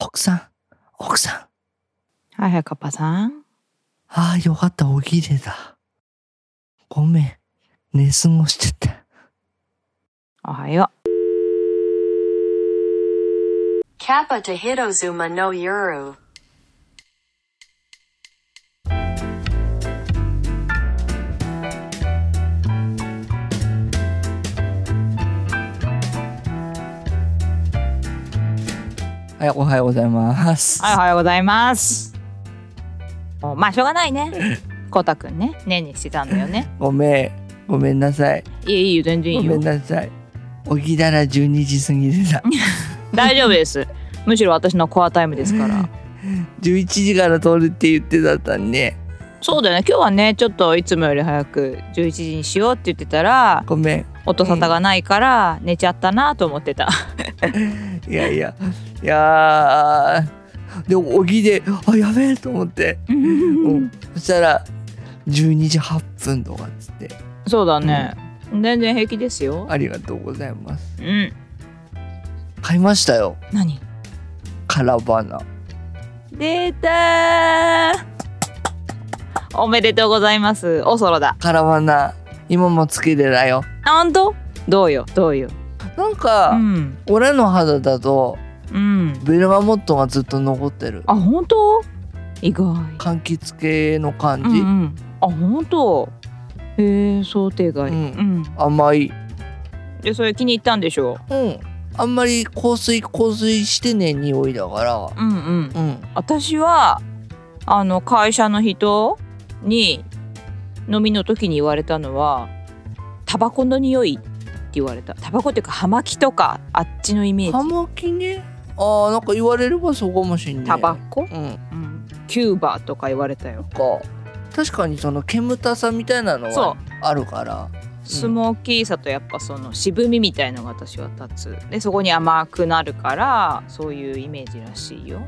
奥さん、奥さん。はいはい、カッパさん。ああ、よかった、起きれた。ごめん。寝過ごしてた。おはよ Kappa to Hitozuma no Yuru. はい、おはようございます。う。はい、おはようございます。おまあ、しょうがないね。コウタくんね、ねんねしてたんだよね。ごめん。ごめんなさい。いいよ、いいよ、全然いいよごめん。なさい。起きたら12時過ぎてた。大丈夫です。むしろ私のコアタイムですから。11時から撮るって言ってたったんね。そうだよね、今日はね、ちょっといつもより早く11時にしようって言ってたら、ごめん。音沙汰がないから寝ちゃったなと思ってた。いやいや。いやー。でも起きて、あ、やべえと思って。うん。そしたら、12時8分とかっつって。そうだね。全然平気ですよ。ありがとうございます。うん。買いましたよ。何？カラバナ。出たーおめでとうございます。おそろだ。カラバナ。今もつけてだよ。あんとどうよ、どうよ？なんか、うん。俺の肌だと、うん。ベルガモットがずっと残ってる。あ、本当？意外。柑橘系の感じ。うんうん。あ、本当？へえ、想定外。ううんん。甘い。で、それ気に入ったんでしょ？うん。あんまり香水香水してねえ匂いだから。う。うんうん。うん。私は、あの、会社の人に飲みの時に言われたのは、タバコの匂いって言われた。タバコっていうか、葉巻とか、あっちのイメージ。葉巻ね。ああ、なんか言われればそうかもしんねえ。タバコ、うん。うん、キューバとか言われたよ。か。確かにその煙たさみたいなのそはあるから。スモーキーさとやっぱその渋みみたいのが私は立つでそこに甘くなるからそういうイメージらしいよ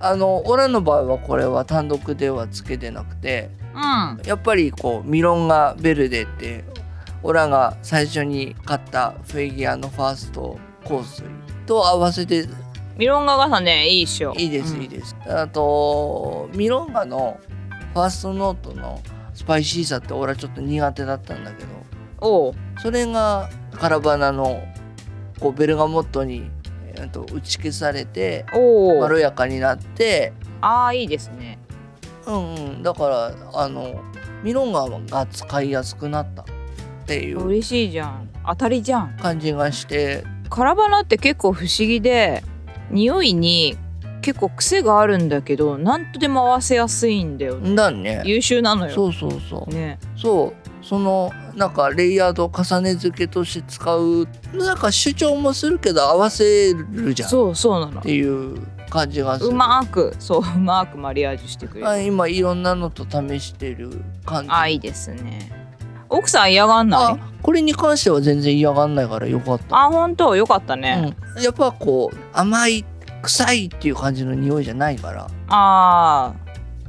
あの、俺の場合はこれは単独ではつけてなくて、うん。やっぱりこうミロンガベルデって俺らが最初に買ったフェギアのファースト香水と合わせてミロンガがさねいいっしょ。いいです、うん。いいです。あとミロンガのファーストノートのスパイシーさって俺はちょっと苦手だったんだけどおう。それがカラバナのこうベルガモットに、えーと打ち消されてまろやかになって。ああいいですね。うんうん。だからあのミロンガが使いやすくなったっていう。嬉しいじゃん。当たりじゃん。感じがして。カラバナって結構不思議で匂いに結構癖があるんだけど何とでも合わせやすいんだよね。んだね。優秀なのよ。そうそうそう。ね。そうそのなんかレイヤード重ね付けとして使う。なんか主張もするけど合わせるじゃん。っそうそうなの。ていう感じがする。うまーくそううまーくマリアージュしてくれる。あ今いろんなのと試してる感じ。あいいですね。奥さん嫌がんない？あこれに関しては全然嫌がんないからよかった。あ本当？よかったね、うん、やっぱこう甘い臭いっていう感じの匂いじゃないから。あ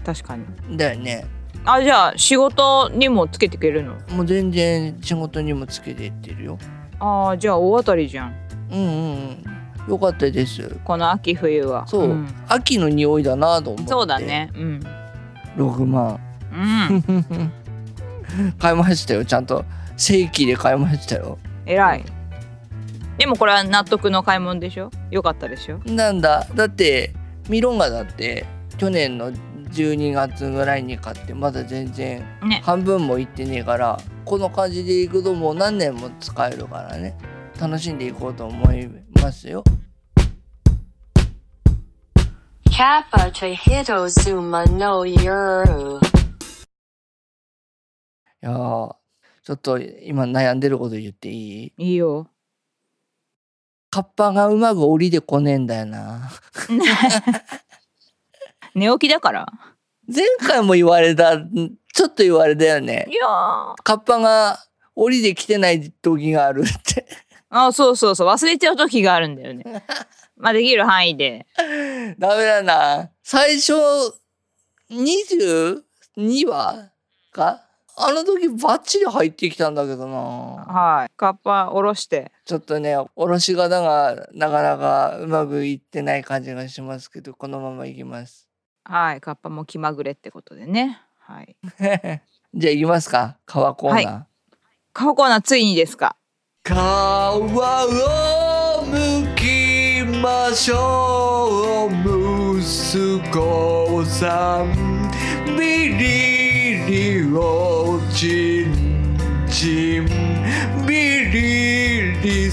ー確かに。だよねあじゃあ仕事にもつけてくれるの？もう全然仕事にもつけていってるよ。あーじゃあ大当たりじゃん。うんうんうん。よかったです。この秋冬は。そう、ん。秋の匂いだなと思って。そうだね。うん。6万。うん。買いましたよ。ちゃんと。正規で買いましたよ。偉い。でもこれは納得の買い物でしょ？よかったでしょ？なんだ。だってミロンガだって去年の12月ぐらいに買ってまだ全然ね。半分もいってねえからこの感じでいくともう何年も使えるからね。楽しんでいこうと思いますよ。Kappa to Hitozuma no Yuru. いやーちょっと今悩んでること言っていい？いいよ。カッパがうまく降りてこねえんだよな 寝起きだから。前回も言われたんちょっと言われたよね。いやー。カッパが降りてきてない時があるって。あそうそうそう忘れちゃう時があるんだよね。まあできる範囲で。ダメだな。最初22話か？あの時バッチリ入ってきたんだけどな。はい。カッパ下ろして。ちょっとね下ろし方がなかなかうまくいってない感じがしますけどこのままいきますはいカッパも気まぐれってことでね。はい。じゃあいきますか？川コーナー、は顔コーナーついにですか？川を向きましょう息子さん。ビリリおちんちん。ビリリ涼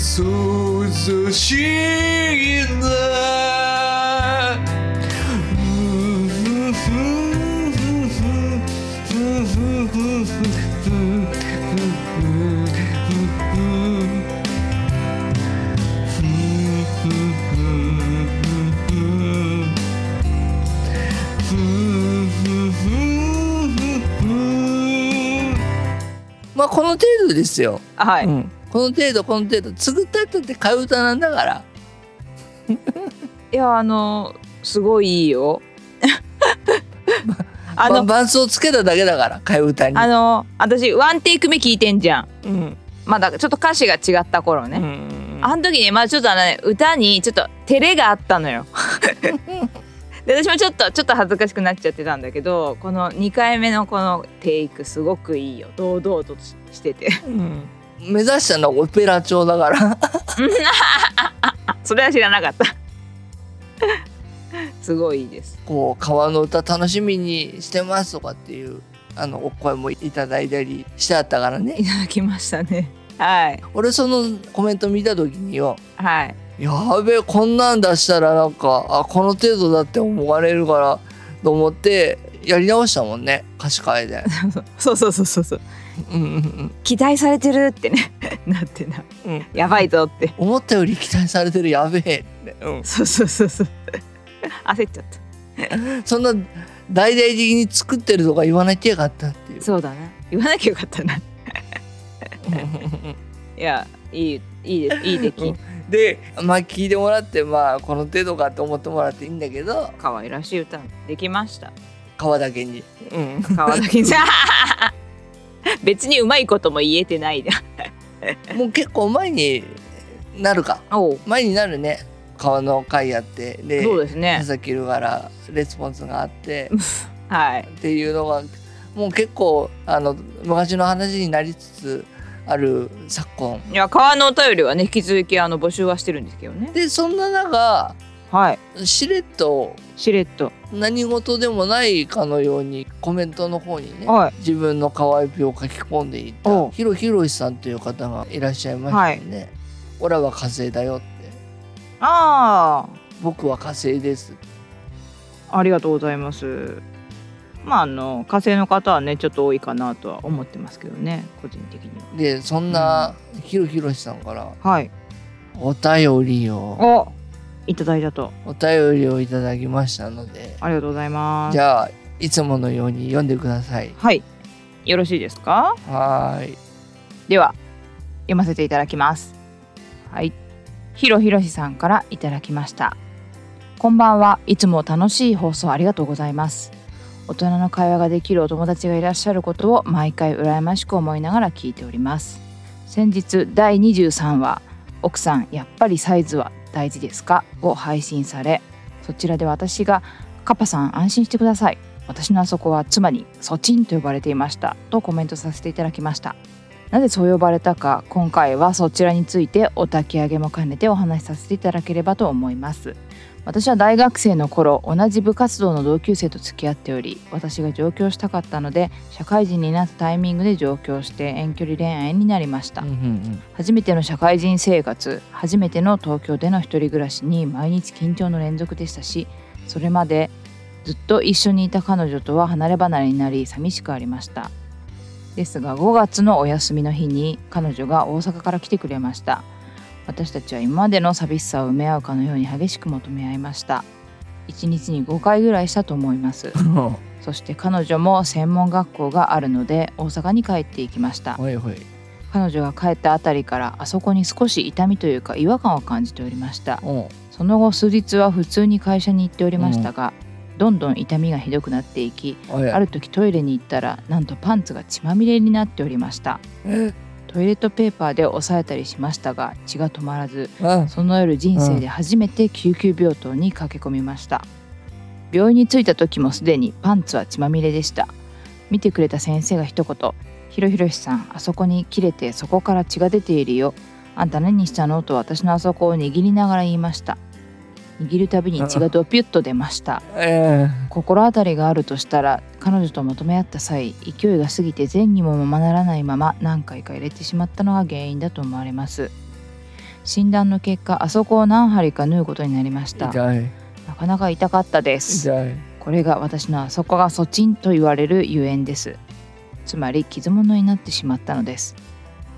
しいなまあこの程度ですよ、はい、うん。この程度この程度。作ったったって替え歌なんだから。いやあのすごいいいよ。あ あのの伴奏つけただけだから替え歌に。あの私ワンテイク目聞いてんじゃん。うん。まだちょっと歌詞が違った頃ね、うん。あの時にまあちょっとあのね歌にちょっと照れがあったのよ で私もちょっとちょっと恥ずかしくなっちゃってたんだけどこの2回目のこのテイクすごくいいよ。堂々としてて。うん。目指したのはオペラ調だから。それは知らなかった。すごいです。こう川の歌楽しみにしてますとかっていうあのお声もいただいたりしてあったからね。いただきましたね。はい。俺そのコメント見た時によはいやべえこんなん出したらなんかあこの程度だって思われるからと思ってやり直したもんね歌詞変えで。そうそうそうそうそう。うんうんうん。期待されてるってね なってな、うん。やばいぞって。思ったより期待されてるやべえって、うん、そうそうそうそう。焦っちゃった。そんな大々的に作ってるとか言わないてよかったっていう。そうだな。言わなきゃよかったな。いやいいいいですいい出来でまあ聞いてもらってまあこの程度かって思ってもらっていいんだけど可愛らしい歌できました。川だけに。うん。可愛らしい別にうまいことも言えてない。でもう結構前になるか。前になるね。川の会やって。でそうですね。佐々木るからレスポンスがあって。はい。っていうのがもう結構あの昔の話になりつつある昨今。いや川のお便りはね引き続きあの募集はしてるんですけどね。でそんな中はい。しれっとしれっと。何事でもないかのようにコメントの方にねはい。自分の可愛いを書き込んでいたおう。ヒロヒロシさんという方がいらっしゃいましたよね。オラは火星だよって。あ僕は火星です。あありがとうございますまああの火星の方はねちょっと多いかなとは思ってますけどね個人的にでそんなヒロヒロシさんからははい。お便りをおいただいたと。お便りをいただきましたのでありがとうございます。じゃあいつものように読んでください。はい。よろしいですか？はーい。では読ませていただきます。はい。ひろひろしさんからいただきました。こんばんは。いつも楽しい放送ありがとうございます大人の会話ができるお友達がいらっしゃることを毎回羨ましく思いながら聞いております。先日第23話奥さんやっぱりサイズは大事ですか？を配信されそちらで私がカパさん安心してください。私のあそこは妻にソチンと呼ばれていました。とコメントさせていただきました。なぜそう呼ばれたか今回はそちらについてお焚き上げも兼ねてお話しさせていただければと思います。私は大学生の頃同じ部活動の同級生と付き合っており私が上京したかったので社会人になったタイミングで上京して遠距離恋愛になりました。うんうん初めての社会人生活初めての東京での一人暮らしに毎日緊張の連続でしたしそれまでずっと一緒にいた彼女とは離れ離れになり寂しくありました。ですが5月のお休みの日に彼女が大阪から来てくれました私たちは今までの寂しさを埋め合うかのように激しく求め合いました。1日に5回ぐらいしたと思います。うん。そして彼女も専門学校があるので大阪に帰っていきました。ほいほい。彼女が帰ったあたりからあそこに少し痛みというか違和感を感じておりました。その後数日は普通に会社に行っておりましたが、どんどん痛みがひどくなっていきある時トイレに行ったらなんとパンツが血まみれになっておりました。え？トイレットペーパーで押さえたりしましたが血が止まらずあ。その夜人生で初めて救急病棟に駆け込みました。病院に着いた時もすでにパンツは血まみれでした。見てくれた先生が一言「ひろひろしさんあそこに切れてそこから血が出ているよ。あんた何したの?」と私のあそこを握りながら言いました握るたびに血がドピュッと出ました。え心当たりがあるとしたら彼女と求め合った際勢いが過ぎて前にもままならないまま何回か入れてしまったのが原因だと思われます。診断の結果あそこを何針か縫うことになりました。え痛い。なかなか痛かったです。痛い。これが私のあそこがソチンと言われるゆえんです。つまり傷物になってしまったのです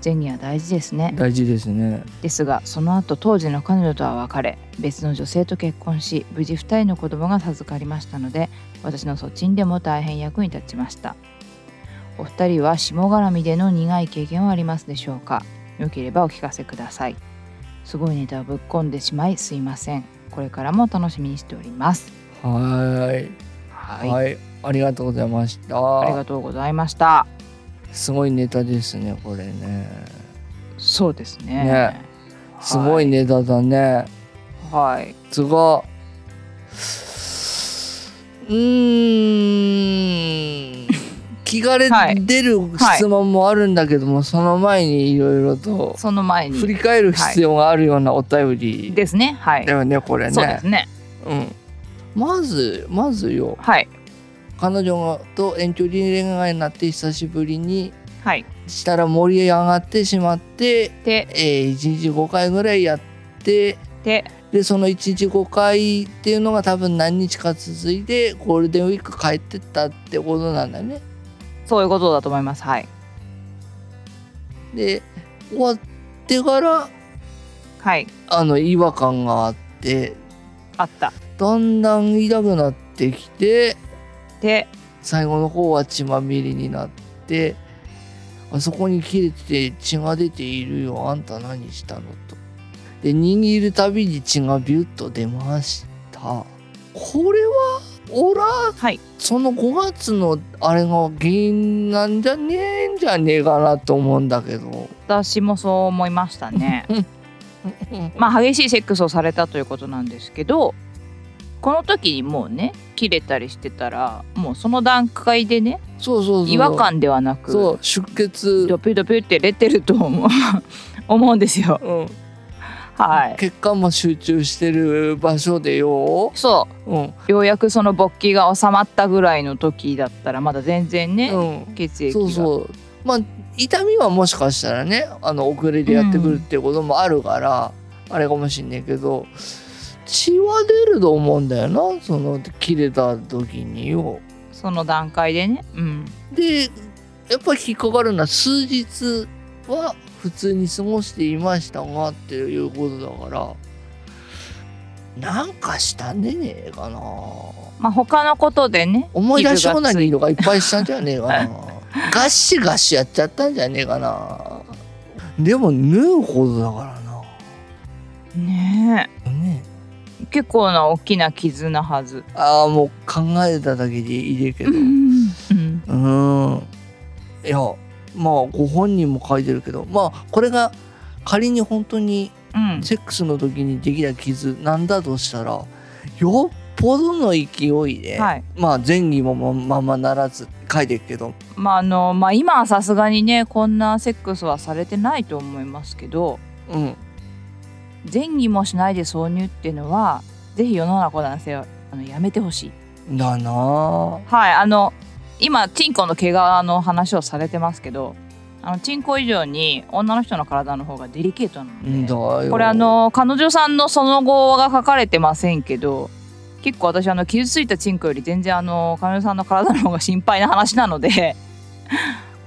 前儀は大事ですね。大事ですね。ですがその後当時の彼女とは別れ別の女性と結婚し無事2人の子供が授かりましたので私のそちんでも大変役に立ちました。お二人は下絡みでの苦い経験はありますでしょうか？よければお聞かせください。すごいネタをぶっ込んでしまいすいません。これからも楽しみにしております。はーい。は、はいい。ありがとうございました。ありがとうございましたすごいネタですねこれね。そうですね。ね。すごいネタだね。はい。つがうーん。気がれはい出る質問もあるんだけども、その前にいろいろとその前振りに返る必要があるようなお便りですね。はい。だよねこれね。そうですね。うん、まずまずよ。はい彼女がと遠距離恋愛になって久しぶりにはい。したら盛り上がってしまって、でえー、1日5回ぐらいやってででその1日5回っていうのが多分何日か続いてゴールデンウィーク帰ってったってことなんだね。そういうことだと思います。はい。で終わってからはい。あの違和感があってあった。だんだん痛くなってきてで最後の方は血まみれになってあそこに切れて血が出ているよ。あんた何したのと。で握るたびに血がビュッと出ました。これはおらはい。その5月のあれが原因なんじゃねえんじゃねえかなと思うんだけど。私もそう思いましたね。まあ激しいセックスをされたということなんですけどこの時にもうね切れたりしてたらもうその段階でねそうそうそう。違和感ではなくそう出血、ドピュドピュって出てると思う。思うんですよ。うん、はい。血管も集中してる場所でよ、そう。ん。うようやくその勃起が収まったぐらいの時だったらまだ全然ね、うん、血液が。そうそう。まあ痛みはもしかしたらねあの遅れてやってくるっていうこともあるから、あれかもしんないけど血は出ると思うんだよな。その切れた時によ。その段階でね。うん。でやっぱり引っかかるのは数日は普通に過ごしていましたがっていうことだから。なんかしたんでねえかな。まあ他のことでね思い出しオナニー傷がとかいっぱいしたんじゃねえかな。ガッシガシやっちゃったんじゃねえかな。でも縫うほどだからな。ねねえ結構な大きな傷なはず。ああもう考えただけでいいでけど。うん。うん。いやまあご本人も書いてるけど。まあこれが仮に本当にうん。セックスの時にできた傷なんだとしたらよっぽどの勢いで、はい。まあ前儀もまままならず書いてるけど。まああのまあ今はさすがにねこんなセックスはされてないと思いますけど。うん前儀もしないで挿入っていうのはぜひ世の中男性はあのやめてほしい。だな。あはいあの今チンコの怪我の話をされてますけどあのチンコ以上に女の人の体の方がデリケートなのでこれあの彼女さんのその後が書かれてませんけど結構私あの傷ついたチンコより全然あの彼女さんの体の方が心配な話なので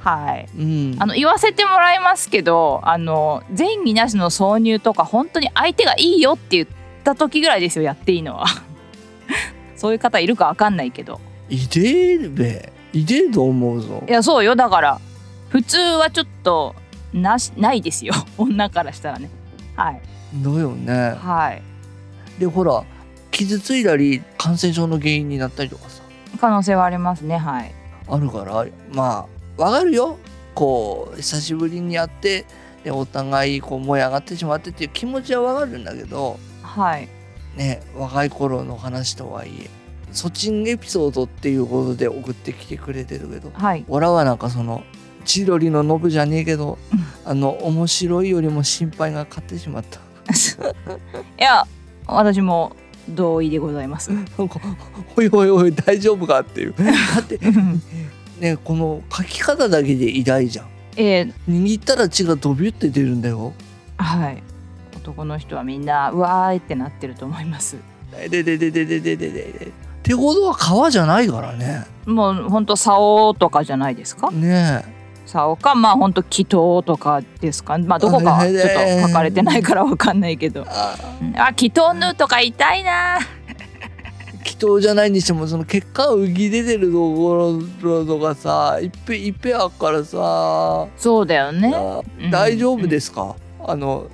はい。うん。あの言わせてもらいますけどあの前儀なしの挿入とか本当に相手がいいよって言った時ぐらいですよやっていいのは。そういう方いるかわかんないけど。いでるべ。いでると思うぞ。いやそうよ。だから普通はちょっとなしないですよ。女からしたらね。はい。だよね。はい。でほら傷ついたり感染症の原因になったりとかさ。可能性はありますね。はい。あるからまあわかるよ。こう久しぶりに会ってでお互いこう燃え上がってしまってっていう気持ちはわかるんだけどはい。ね若い頃の話とはいえそちんエピソードっていうことで送ってきてくれてるけどはい。俺はなんかその千鳥のノブじゃねえけどあの面白いよりも心配が勝ってしまった。いや私も同意でございます。おいおいおい大丈夫かっていう。だってねこの書き方だけで偉大じゃん。えー、握ったら血がドビュって出るんだよ。はい。男の人はみんなうわーいってなってると思います。ででででででででで。ってことは川じゃないからね。もうほんと竿とかじゃないですか？ね竿かまあほんと祈祷とかですか？まあどこかあちょっと書かれてないからわかんないけど。あうん。あ祈祷ぬとか痛いな祈祷じゃないにしてもその血管浮き出てるところとかさいっぺいいっぺいあっからさそうだよね。あうん。大丈夫ですか、あの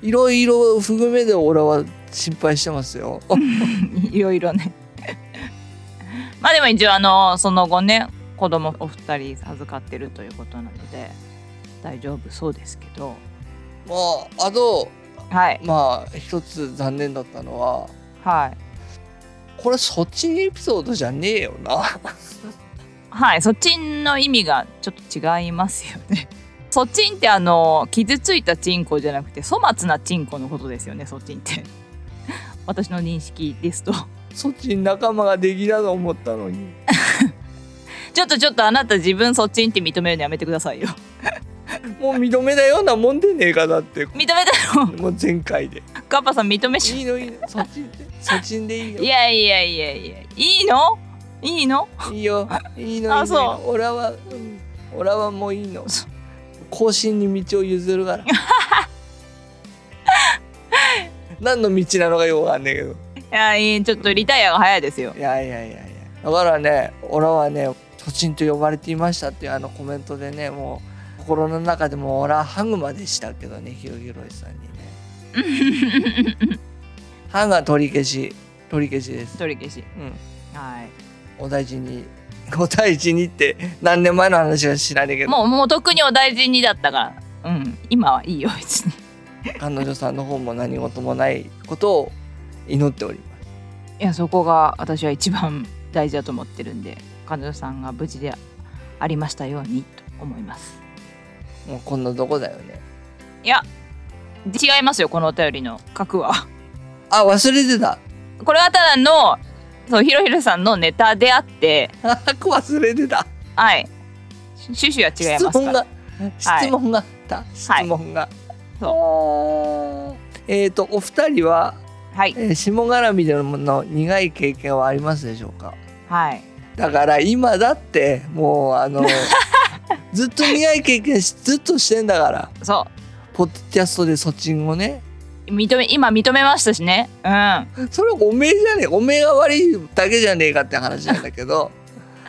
いろいろ含めで俺は心配してますよ。いろいろね。まあでも一応あのその後ね子供お二人授かってるということなので大丈夫そうですけど。まああとはい。まあ一つ残念だったのははいこれそっちにエピソードじゃねえよな。はいそっちの意味がちょっと違いますよね そっちんってあの傷ついたチンコじゃなくて粗末なチンコのことですよねそっちんって私の認識ですとそっちに仲間ができたと思ったのに。ちょっとちょっとあなた自分そっちんって認めるのやめてくださいよ もう認めたようなもんでねえかだって。認めたの？もう前回で。カッパさん認めしいいのいいのそっちでそっちでいいよ。い。やいやいやいや。いいの？いいの？いいよ。いいのいいの。あそう。俺は、うん、俺はもういいの。そ後進に道を譲るから。何の道なのかよくわかんねえけど。いやいいちょっとリタイアが早いですよ。いやいやいやいや。だからね俺はね都心と呼ばれていましたっていうあのコメントでねもう心の中でも俺はハグまでしたけどねひろひろいさんにね。ハグは取り消し取り消しです。取り消し。うん。はい。お大事にお大事にって何年前の話か知らねえけど。もうもう特にお大事にだったから。うん。今はいいよ別に。彼女さんの方も何事もないことを祈っております。いやそこが私は一番大事だと思ってるんで彼女さんが無事でありましたようにと思いますもうこんなとこだよね。いや違いますよこのお便りの。核は。あ忘れてた。これはただのそうひろひろさんのネタであって。忘れてた。はい。趣旨は違い質問ますから。が質問があった、質問が、そあー。えっ、とお二人は、はい。えー下絡みでの苦い経験はありますでしょうか？はい。だから今だってもうあの ずっと苦い経験しずっとしてんだから。そポッドキャストでそっちをね。う認め今認めましたしね。うん。それおめえじゃねえ。おめえが悪いだけじゃねえかって話なんだけど。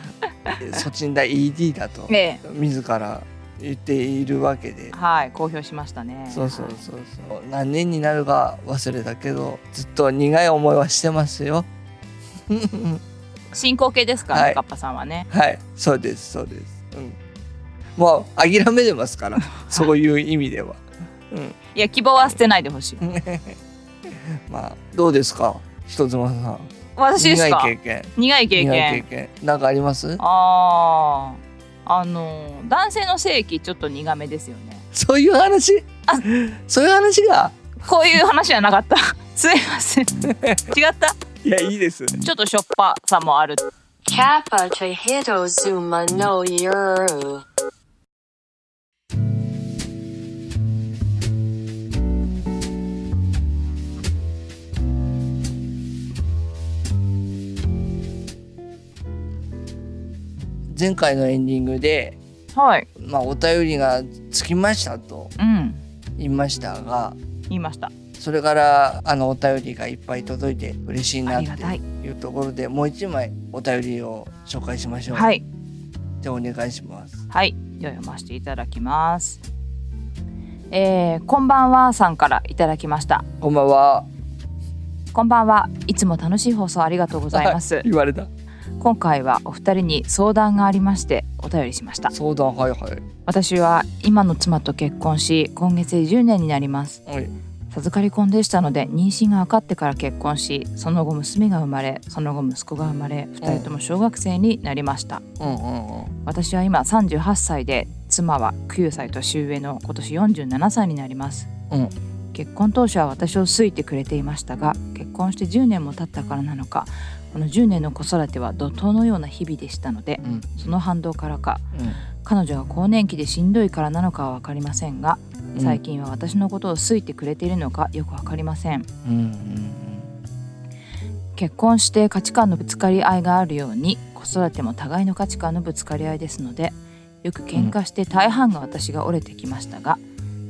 そちんだ ED だと。え自ら言っているわけで。えはい公表しましたね。そうそうそうそう。何年になるか忘れたけどずっと苦い思いはしてますよ。進行形ですからね、はい。カッパさんはね。はい。そうですそうです。うんもう諦めてますから そういう意味では。うん。いや希望は捨てないでほしい。まあどうですか？人妻さん。私ですか？苦い経験。苦い経験。苦い経験。なんかあります？あああの男性の性器ちょっと苦めですよね。そういう話？あ。そういう話が？こういう話じゃなかった。すいません。違った？いやいいですちょっとしょっぱさもある。Kappa to Hitozuma no Yuru. 前回のエンディングではい。まあお便りがつきましたとうん。言いましたが言いました。それからあのお便りがいっぱい届いて嬉しいなってい。いうところでもう一枚お便りを紹介しましょう。はい。じゃあお願いします。はい。では読ませていただきます。えー、こんばんはさんからいただきました。こんばんは。こんばんは。いつも楽しい放送ありがとうございます、言われた今回はお二人に相談がありましてお便りしました。相談はいはい。私は今の妻と結婚し今月で10年になります。はい。授かり婚でしたので妊娠が分かってから結婚しその後娘が生まれその後息子が生まれ2人とも小学生になりました。うんうんうん私は今38歳で妻は9歳年上の今年47歳になります。うん。結婚当初は私を好いてくれていましたが結婚して10年も経ったからなのかこの10年の子育ては怒涛のような日々でしたのでうん。その反動からかうん。彼女が更年期でしんどいからなのかは分かりませんがうん。最近は私のことを好いてくれているのかよく分かりません。うんうん結婚して価値観のぶつかり合いがあるように子育ても互いの価値観のぶつかり合いですのでよく喧嘩して大半が私が折れてきましたが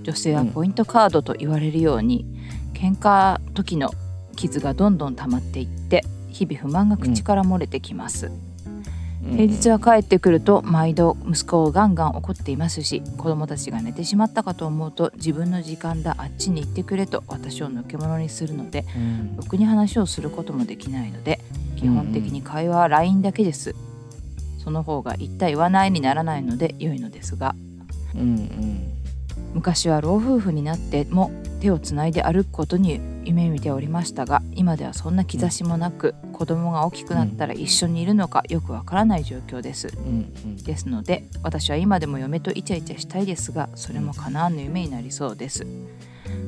女性はポイントカードと言われるように喧嘩時の傷がどんどん溜まっていって日々不満が口から漏れてきます、うん。平日は帰ってくると毎度息子をガンガン怒っていますし子供たちが寝てしまったかと思うと自分の時間だあっちに行ってくれと私をのけ者にするのでうん。ろくに話をすることもできないので基本的に会話は LINE だけです。その方が言った言わないにならないので良いのですが。うんうん。昔は老夫婦になっても手をつないで歩くことに夢見ておりましたが今ではそんな兆しもなく子供が大きくなったら一緒にいるのかよくわからない状況です。うんうんですので私は今でも嫁とイチャイチャしたいですがそれも叶わぬ夢になりそうです。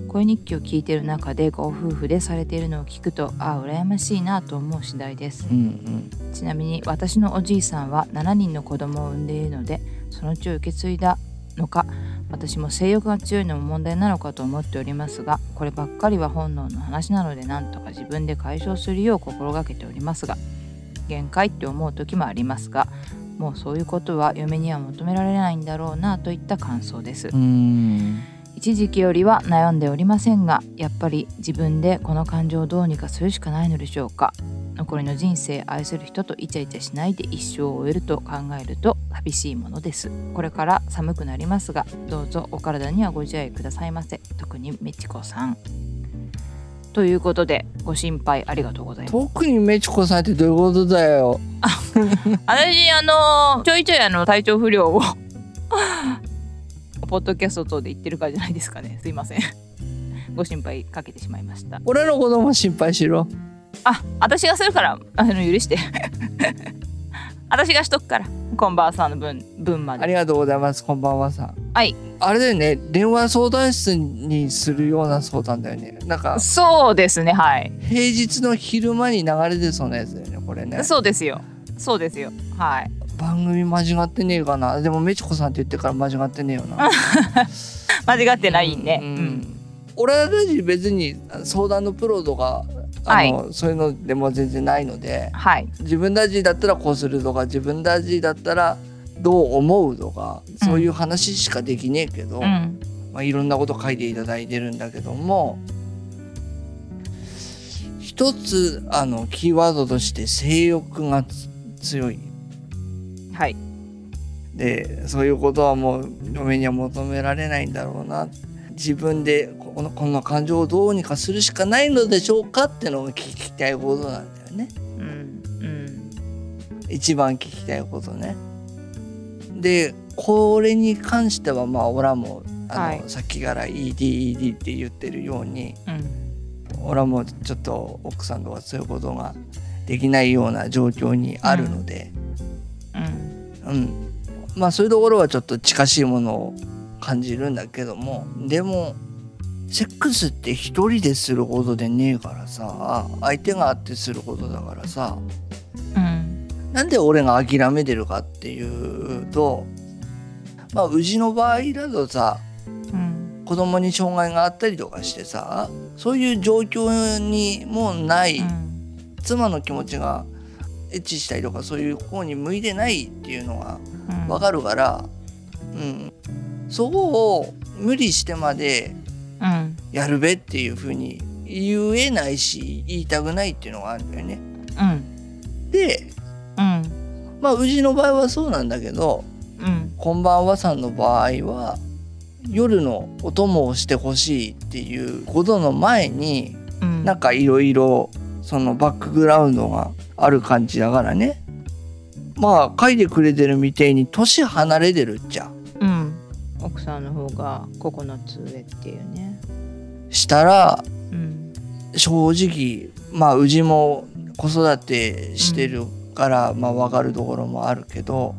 恋日記を聞いている中でご夫婦でされているのを聞くとああ羨ましいなと思う次第です。うんうん。ちなみに私のおじいさんは7人の子供を産んでいるのでその血を受け継いだのか私も性欲が強いのも問題なのかと思っておりますがこればっかりは本能の話なのでなんとか自分で解消するよう心がけておりますが限界って思う時もありますがもうそういうことは嫁には求められないんだろうなといった感想です。うん。一時期よりは悩んでおりませんがやっぱり自分でこの感情をどうにかするしかないのでしょうか残りの人生愛する人とイチャイチャしないで一生を終えると考えると寂しいものです。これから寒くなりますがどうぞお体にはご自愛くださいませ。特にメチコさん。ということでご心配ありがとうございます。特にメチコさんってどういうことだよ。私あのちょいちょいあの体調不良を ポッドキャスト等で言ってるからじゃないですかね。すいません。ご心配かけてしまいました。俺の子供心配しろあ私がするからあの許して。私がしとくからコンバーさんの分分まで。ありがとうございますこんばんはさん。はい。あれだよね電話相談室にするような相談だよね。なんかそうですねはい。平日の昼間に流れてそうなやつだよねこれね。そうですよ。そうですよ。はい。番組間違ってねえかな。でもメチコさんって言ってから間違ってねえよな。間違ってないね。ううん。ん、俺たち別に相談のプロとかあの、そういうのでも全然ないのではい。自分たちだったらこうするとか自分たちだったらどう思うとかそういう話しかできねえけど、うん。まあ、いろんなこと書いていただいてるんだけども一つあのキーワードとして性欲がつ強い。はい。でそういうことはもう嫁には求められないんだろうな自分でこのこの感情をどうにかするしかないのでしょうかってのが聞きたいことなんだよね。うんうん。一番聞きたいことね。でこれに関してはまあ俺はもうあの、はい。さっきから EDED って言ってるようにうん。俺はもうちょっと奥さんとかそういうことができないような状況にあるので、うん。うん。まあそういうところはちょっと近しいものを感じるんだけどもでもセックスって一人ですることでねえからさ相手があってすることだからさうん。なんで俺が諦めてるかっていうとまあうちの場合だとさうん。子供に障害があったりとかしてさそういう状況にもうない、うん。妻の気持ちがエッチしたりとかそういう方に向いてないっていうのがうん。わかるから、うん、そこを無理してまでうん。やるべっていうふうに言えないし言いたくないっていうのがあるんだよね。うん。でうん。まあうちの場合はそうなんだけどうん。こんばんはさんの場合は夜のお供をしてほしいっていうことの前にうん。うんなんかいろいろそのバックグラウンドがある感じだからね。まあ書いてくれてるみてえに年離れてるっちゃ。うん奥さんの方が9つ上っていうね。したらうん。正直まあうちも子育てしてるから、まあ分かるところもあるけど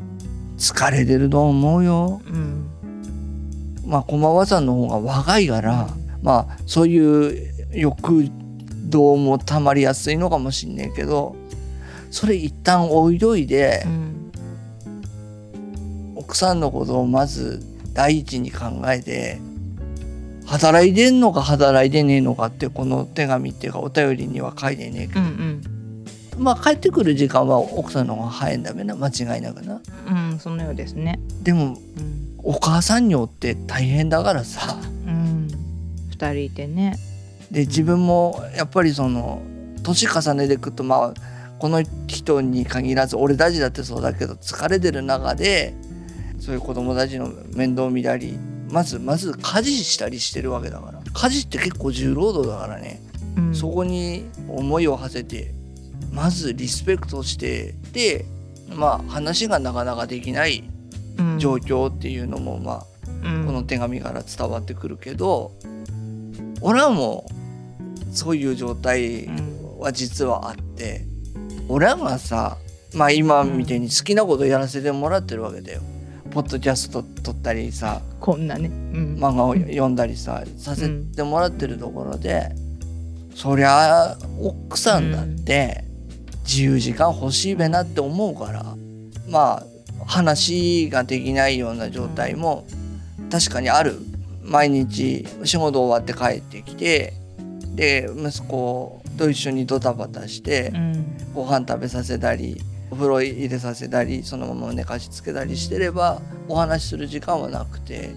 疲れてると思うよ。うん。まあ駒場さんの方が若いからまあそういう欲動もたまりやすいのかもしんねえけどそれ一旦置いといてう、ん。奥さんのことをまず第一に考えて働いてんのか働いてねえのかってこの手紙っていうかお便りには書いてねえけうんうん。どまあ帰ってくる時間は奥さんの方が早いんだべな。間違いなくな。うんそのようですね。でもうん。お母さんによって大変だからさ。うん。2人いてね。で自分もやっぱりその年重ねていくとまあこの人に限らず俺たちだってそうだけど疲れてる中でそういう子供たちの面倒見たりまずまず家事したりしてるわけだから。家事って結構重労働だからね、うん。そこに思いを馳せてまずリスペクトしてでまあ話がなかなかできないうん。状況っていうのもまあうん。この手紙から伝わってくるけど俺はもうそういう状態は実はあって俺らがさまあ今みたいに好きなことやらせてもらってるわけだよ。ポッドキャスト撮ったりさこんなね。うん。漫画を読んだりささせてもらってるところで、そりゃ奥さんだって自由時間欲しいべなって思うからまあ話ができないような状態も確かにある。毎日仕事終わって帰ってきてで息子と一緒にドタバタしてうん。ご飯食べさせたりお風呂入れさせたりそのまま寝かしつけたりしてればお話しする時間はなくて。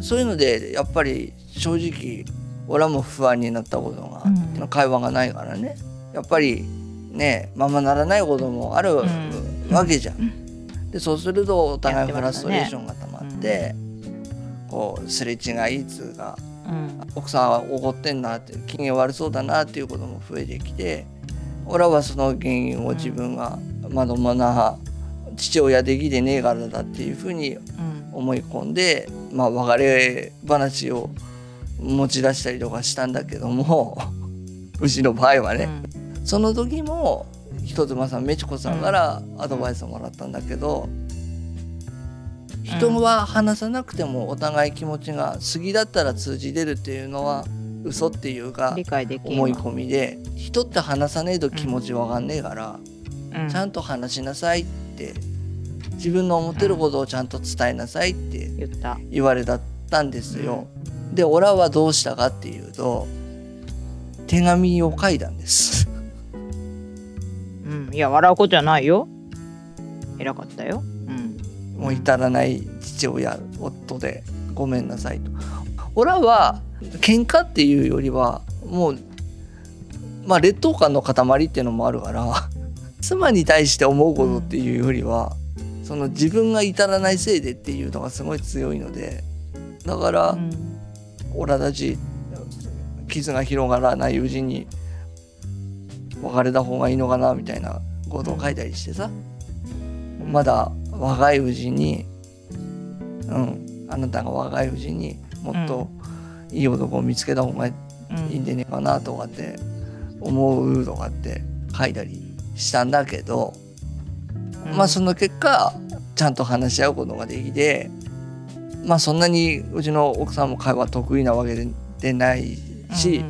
そういうのでやっぱり正直俺はもう不安になったことが、うん。会話がないからね。やっぱりねままならないこともあるん。わけじゃん。でそうするとお互いフラストレーションンが溜まって、こうすれ違いつうかうん。奥さんは怒ってんなって機嫌悪そうだなっていうことも増えてきて俺はその原因を自分がまともな父親できてねえからだっていうふうにうん思い込んで、まあ、別れ話を持ち出したりとかしたんだけどもうちの場合はね、その時も人妻さんめちこさんからアドバイスをもらったんだけど、人は話さなくてもお互い気持ちが過ぎだったら通じ出るっていうのは嘘っていうか思い込みで人って話さねえと気持ちわかんねえから、うんちゃんと話しなさいって。自分の思ってることをちゃんと伝えなさいって言った。言われたったんですよ。でオラはどうしたかっていうと手紙を書いたんです。うん。いや笑うことじゃないよ。偉かったよ。うん。もう至らない父親夫でごめんなさいと。オラは喧嘩っていうよりはもうまあ劣等感の塊っていうのもあるから妻に対して思うことっていうよりは、その自分が至らないせいでっていうのがすごい強いのでだから、うん。オラたち傷が広がらないうちに別れた方がいいのかなみたいなことを書いたりしてさ、まだ若いうちにうんあなたが若いうちにもっといい男を見つけた方がいうんいんでねえかなとかって思うとかって書いたりしたんだけど、うん。まあその結果ちゃんと話し合うことができてまあそんなにうちの奥さんも会話得意なわけででないし、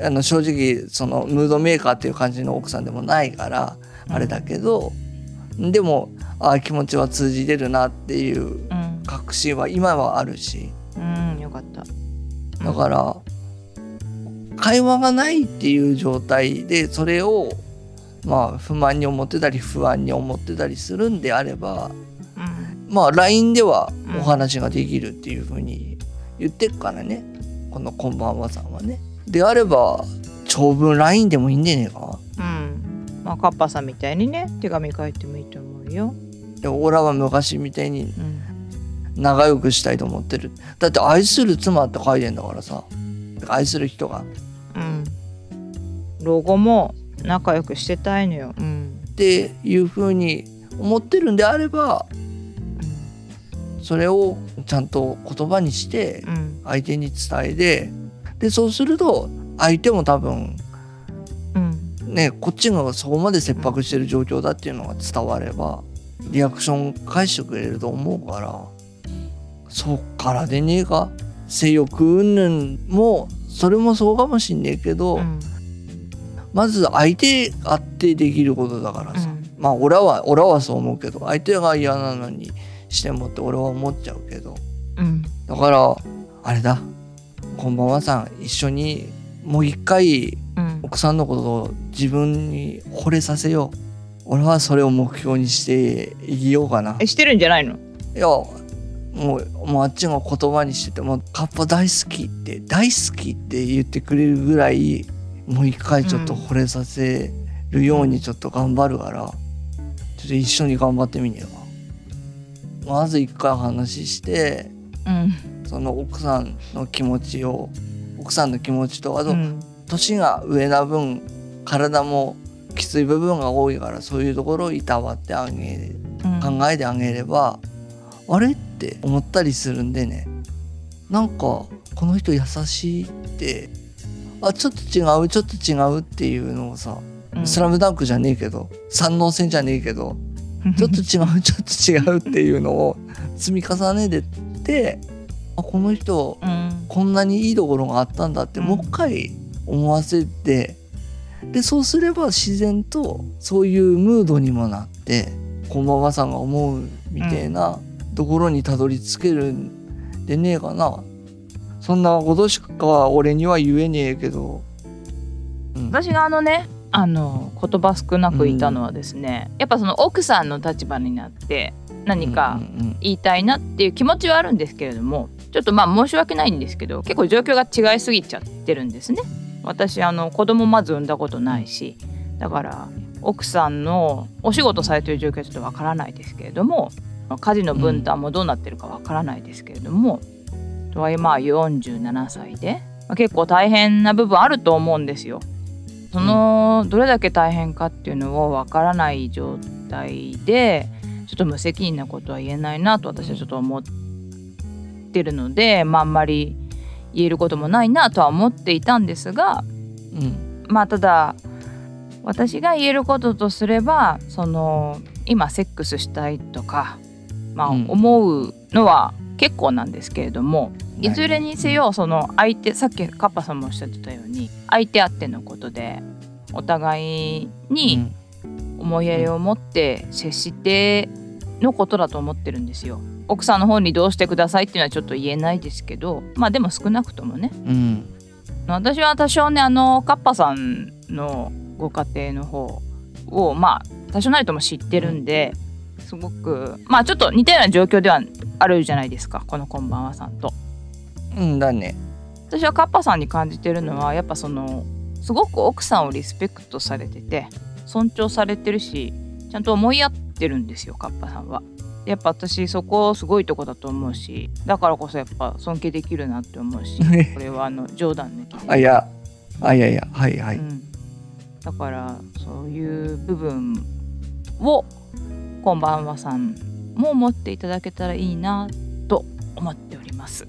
あの正直そのムードメーカーっていう感じの奥さんでもないからうん。あれだけど、でもああ気持ちは通じてるなっていううん。確信は今はあるし。うん、うん、よかった。だから会話がないっていう状態でそれをまあ不満に思ってたり不安に思ってたりするんであればうん。まあ LINE ではお話ができるっていうふうに言ってっからね。この「こんばんは」さんはね。であれば長文 LINE でもいいんじゃねえか。うん。まあカッパさんみたいにね手紙書いてもいいと思うよ。で俺は昔みたいにうん。仲良くしたいと思ってる。だって愛する妻って書いてんだからさ。愛する人が。うん。老後も仲良くしてたいのよ。うん。っていうふうに思ってるんであればそれをちゃんと言葉にしてうん。相手に伝えてでそうすると相手も多分うん。ねこっちがそこまで切迫してる状況だっていうのが伝わればリアクション返してくれると思うからそっからでねえか？性欲云々もそれもそうかもしんねえけど、うん。まず相手あってできることだからさ、うん。まあ俺は俺はそう思うけど相手が嫌なのにしてもって俺は思っちゃうけど。うん。だからあれだ。こんばんはさん一緒にもう一回うん。奥さんのことを自分に惚れさせよう。俺はそれを目標にして生きようかな。え、してるんじゃないの？いやもうもうあっちが言葉にしててもカッパ大好きって大好きって言ってくれるぐらいもう一回ちょっと惚れさせるようにちょっと頑張るから、ちょっと一緒に頑張ってみねえかまず一回話してうん。その奥さんの気持ちを奥さんの気持ちとあとうん。年が上な分体もきつい部分が多いからそういうところをいたわってあげるうん考えてあげれば、あれって思ったりするんでねなんかこの人優しいってあちょっと違うちょっと違うっていうのをさ「うん。スラムダンクじゃねえけど三能線じゃねえけどちょっと違う ちょっと違うっていうのを 積み重ねてってあこの人うん。こんなにいいところがあったんだってうん。もう一回思わせてでそうすれば自然とそういうムードにもなってこんばんはさんが思うみたいなところにたどり着けるんでねえかなそんなことしかは俺には言えねえけど、うん、私があのねあの言葉少なく言ったのはですね、やっぱその奥さんの立場になって何かうんうん言いたいなっていう気持ちはあるんですけれどもちょっとまあ申し訳ないんですけど結構状況が違いすぎちゃってるんですね。私あの子供まず産んだことないしだから奥さんのお仕事されてる状況はちょっとわからないですけれども家事の分担もどうなってるかわからないですけれども、とはいえまあ47歳で、まあ結構大変な部分あると思うんですよ。そのどれだけ大変かっていうのをわからない状態でちょっと無責任なことは言えないなと私はちょっと思ってるので、まあ、あんまり言えることもないなとは思っていたんですがうん。まあただ私が言えることとすればその今セックスしたいとか、まあ、うん。思うのは結構なんですけれども、い。ずれにせよその相手さっきカッパさんもおっしゃってたように相手あってのことでお互いに思いやりを持って接してのことだと思ってるんですよ。奥さんの方にどうしてくださいっていうのはちょっと言えないですけどまあでも少なくともね。うん。私は多少ねあのカッパさんのご家庭の方をまあ多少なりとも知ってるんですごくまあちょっと似たような状況ではあるじゃないですかこの「こんばんは」さんと。うんだね。私はカッパさんに感じてるのはやっぱそのすごく奥さんをリスペクトされてて尊重されてるしちゃんと思いやってるんですよカッパさんは。やっぱ私そこすごいとこだと思うしだからこそやっぱ尊敬できるなって思うし これはあの冗談抜きで。あいや。あいやいや。はいはい、うん、だからそういう部分をこんばんはさんも持っていただけたらいいなと思っております。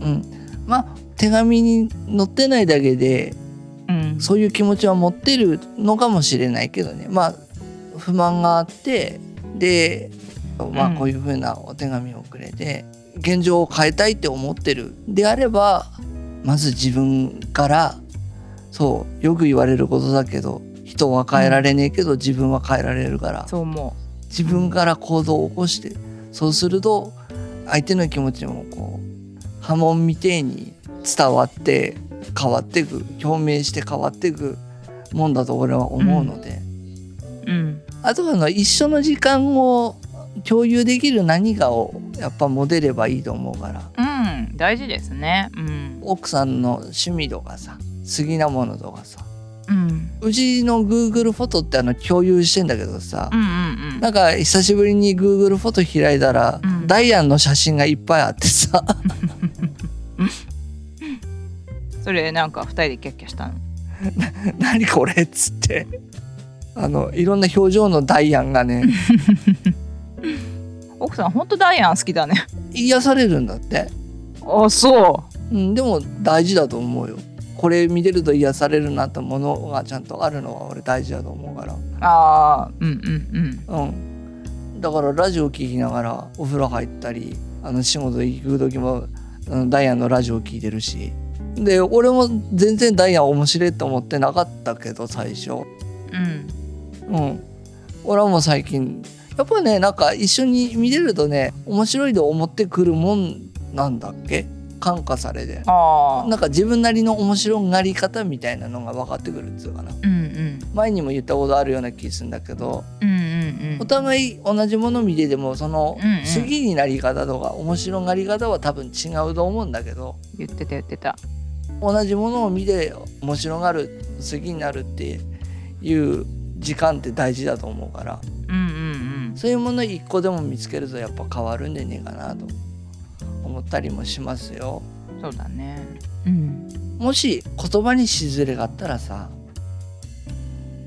うん、まあ手紙に載ってないだけでうん、そういう気持ちは持ってるのかもしれないけどね。まあ不満があってでまあうん。こういうふうなお手紙をくれて、現状を変えたいって思ってるであればまず自分からそうよく言われることだけど人は変えられねえけど自分は変えられるから。そう思自分から行動を起こしてそうすると相手の気持ちもこう波紋みてえに伝わって変わっていく表明して変わっていくもんだと俺は思うので、う。うん、あとはあの一緒の時間を共有できる何かをやっぱ持てればいいと思うから。うん、大事ですね。うん、奥さんの趣味とかさ好きなものとかさうん、うちの Google フォトってあの共有してんだけどさ、うん、うん、なんか久しぶりに Google フォト開いたら、うん。ダイアンの写真がいっぱいあってさ。それなんか二人でキャッキャしたの？何これっつって。あのいろんな表情のダイアンがね。奥さんほんとダイアン好きだね。癒されるんだって、あそうん、でも大事だと思うよこれ見てると癒されるなってものがちゃんとあるのは俺大事だと思うから。うああうんうんうん。うん。だからラジオ聞きながらお風呂入ったりあの仕事行く時もダイアンのラジオ聞いてるし。で俺も全然ダイアン面白いと思ってなかったけど最初。うん。うん。俺はもう最近やっぱねなんか一緒に見れるとね面白いと思ってくるもんなんだっけ？感化されて。なんか自分なりの面白がり方みたいなのが分かってくるっつうかな。うんうん。前にも言ったことあるような気するんだけどうんうんうん。お互い同じもの見ててもそのうんうん。好きになり方とか面白がり方は多分違うと思うんだけど言ってた言ってた。同じものを見て面白がる好きになるっていう時間って大事だと思うから。うんうん。そういうもの一個でも見つけるとやっぱ変わるんでねえかなと思ったりもしますよ。うんそうだね。うん。もし言葉にしずれがあったらさ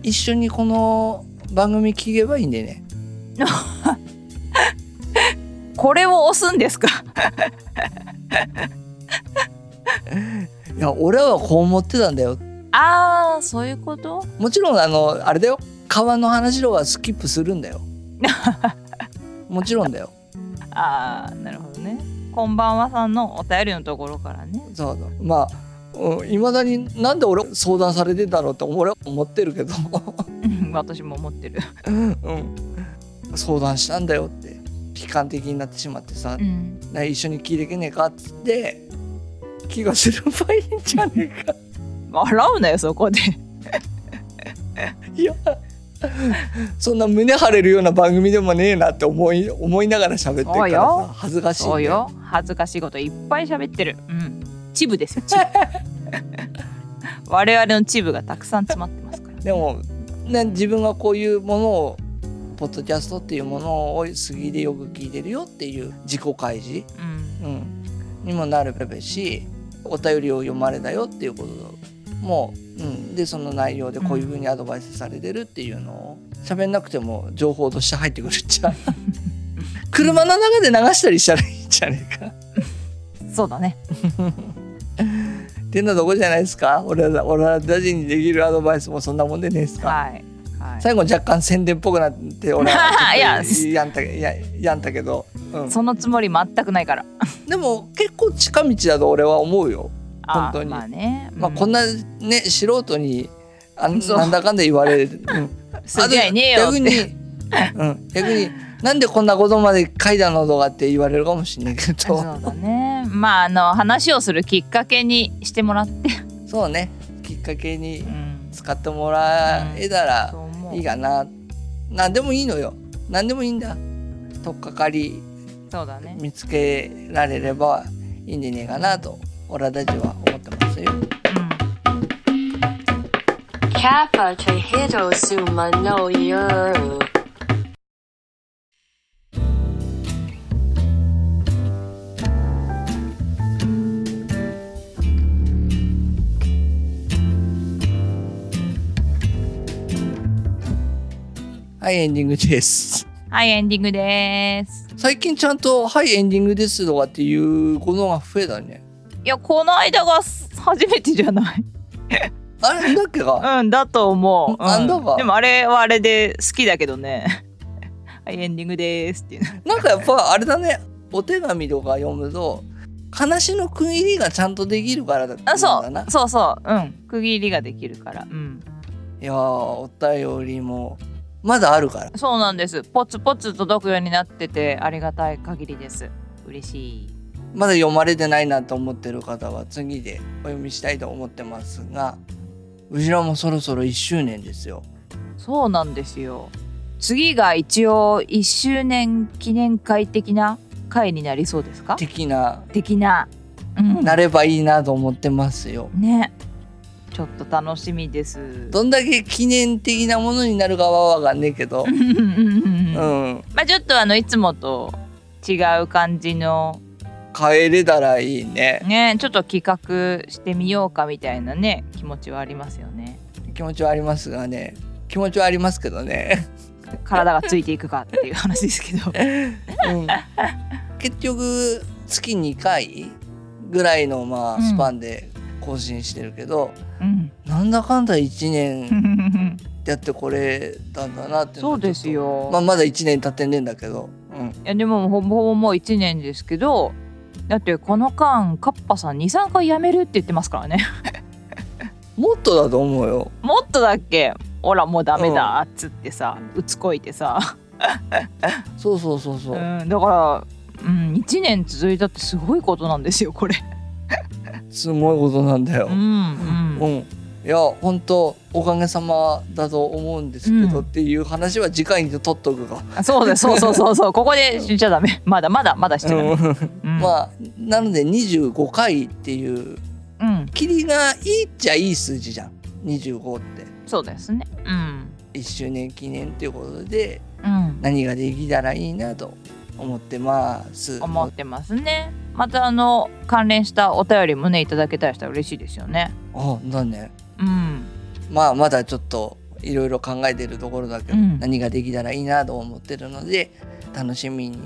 一緒にこの番組聞けばいいんでね。これを押すんですか？いや俺はこう思ってたんだよ。ああそういうこと？もちろんあのあれだよ。川の話とかスキップするんだよ。もちろんだよ。ああなるほどねこんばんはさんのお便りのところからね。そうだまあいまだになんで俺相談されてたのって俺は思ってるけど、う ん私も思ってる。うん、相談したんだよって悲観的になってしまってさ、うん。な一緒に聞いてけねえかっつって気がすればいいんじゃねえか。笑うなよそこで。いや そんな胸張れるような番組でもねえなって思い思いながら喋ってるからさ恥ずかしい、ね、そうよ。恥ずかしいこといっぱい喋ってる。うん。チブですよチブ。我々のチブがたくさん詰まってますから。でも、ね、自分がこういうものをポッドキャストっていうものを杉でよく聞いてるよっていう自己開示、うん。うん、にもなるべしお便りを読まれたよっていうことも、うん、でその内容でこういうふうにアドバイスされてるっていうのを喋んなくても情報として入ってくるっちゃ。車の中で流したりしたらいいんじゃねえか。そうだね。っていうのはどこじゃないですか？俺ら俺らたちにできるアドバイスもそんなもんでねえですか、はい。はい。最後若干宣伝っぽくなって俺は いややんたややんたけど、うん、そのつもり全くないから。でも結構近道だと俺は思うよ、本当に。まあね、まあ、こんななね素人にあ なんだかんだ言われる、うん、すげえねえよ逆に、うん、逆になんでこんなことまで書いたのとかって言われるかもしれないけ そうどだね。まああの話をするきっかけにしてもらって、そうね。きっかけにうん、使ってもらえたらいいかな。何でもいいのよ。何でもいいんだ。とっかかりそうだね。見つけられればいいんでねえかなと俺たちは思ってますよ。はいエンディングです。はいエンディングです最近ちゃんと「はいエンディングです」とかっていうことが増えたね。いやこの間が初めてじゃない。あれだっけか？うんだと思う、うなんでもあれはあれで好きだけどね。はいエンディングですっていう。なんかやっぱあれだね。お手紙とか読むと話の区切りがちゃんとできるからだったあ。そう。そうそう。うん。区切りができるから。うん。いやーお便りもまだあるから。そうなんです。ポツポツ届くようになっててありがたい限りです。嬉しいまだ読まれてないなと思ってる方は次でお読みしたいと思ってますがうちらもそろそろ1周年ですよ。そうなんですよ。次が一応1周年記念会的な会になりそうですか？的な。的な、うん、なればいいなと思ってますよ。ね。ちょっと楽しみです。どんだけ記念的なものになるかはわかんねえけど、うん。まあちょっとあのいつもと違う感じの変えれたらいいね。ねちょっと企画してみようかみたいなね気持ちはありますよね。気持ちはありますがね。気持ちはありますけどね、体がついていくかっていう話ですけど。うん、結局月2回ぐらいのまあうんスパンで更新してるけど、うん。なんだかんだ1年 やってこれたんだなってそうですよ、まあ、まだ1年経ってんねんだけど、うん、いやでもほぼほぼもう1年ですけどだってこの間カッパさん23回辞めるって言ってますからね。もっとだと思うよ。もっとだっけ？ほらもうダメだっつってさうつこいてさ、そうそうそうそう。う、ん、だから、うん、1年続いたってすごいことなんですよこれ。すごいことなんだよ。う、ん。うんいや本当おかげさまだと思うんですけど、うん。っていう話は次回に取っとくが、あそうですそうそうそうそう。ここでしちゃダメ。まだまだまだしてない、うん、まあなので25回っていううん。がいいっちゃいい数字じゃん。25って。そうですね。うん。1周年記念っていうことでうん。何ができたらいいなと思ってます。思ってますね。またあの関連したお便りもねいただけたりしたら嬉しいですよね。あだねうん。まあまだちょっといろいろ考えてるところだけど、うん。何ができたらいいなと思ってるので楽しみに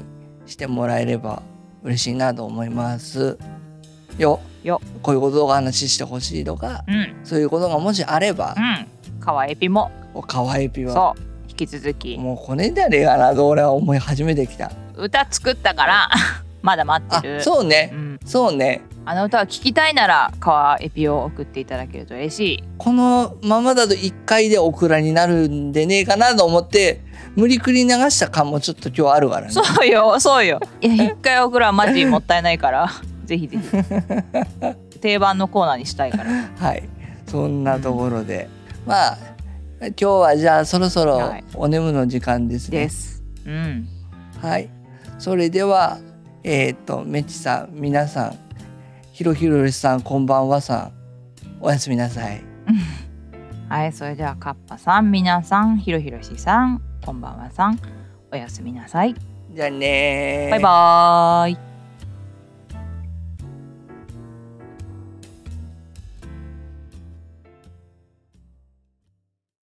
してもらえれば嬉しいなと思います。よ。よ。こういうことをお話ししてほしいとかうん。そういうことがもしあればう、ん。かわエピも。おかわいぴは。そう。引き続き。もうこれだれがなと俺は思い始めてきた。歌作ったから まだ待あってる。そうね、うん、そうねあの歌を聞きたいなら川エピを送っていただけると嬉しい。このままだと1回でオクラになるんでねえかなと思って無理くり流した感もちょっと今日あるからね。そうよそうよ。いや一回送るはマジもったいないから。ぜひぜひ。定番のコーナーにしたいから。はい、そんなところで、まあ今日はじゃあそろそろはい。お眠の時間ですね。です。うん。はい、それではえっ、とメチさん皆さんひろひろりさんこんばんはさん。おやすみなさい。はいそれではカッパさん皆さんひろひろしさんこんばんはさん。おやすみなさい。じゃあねー。バイバーイ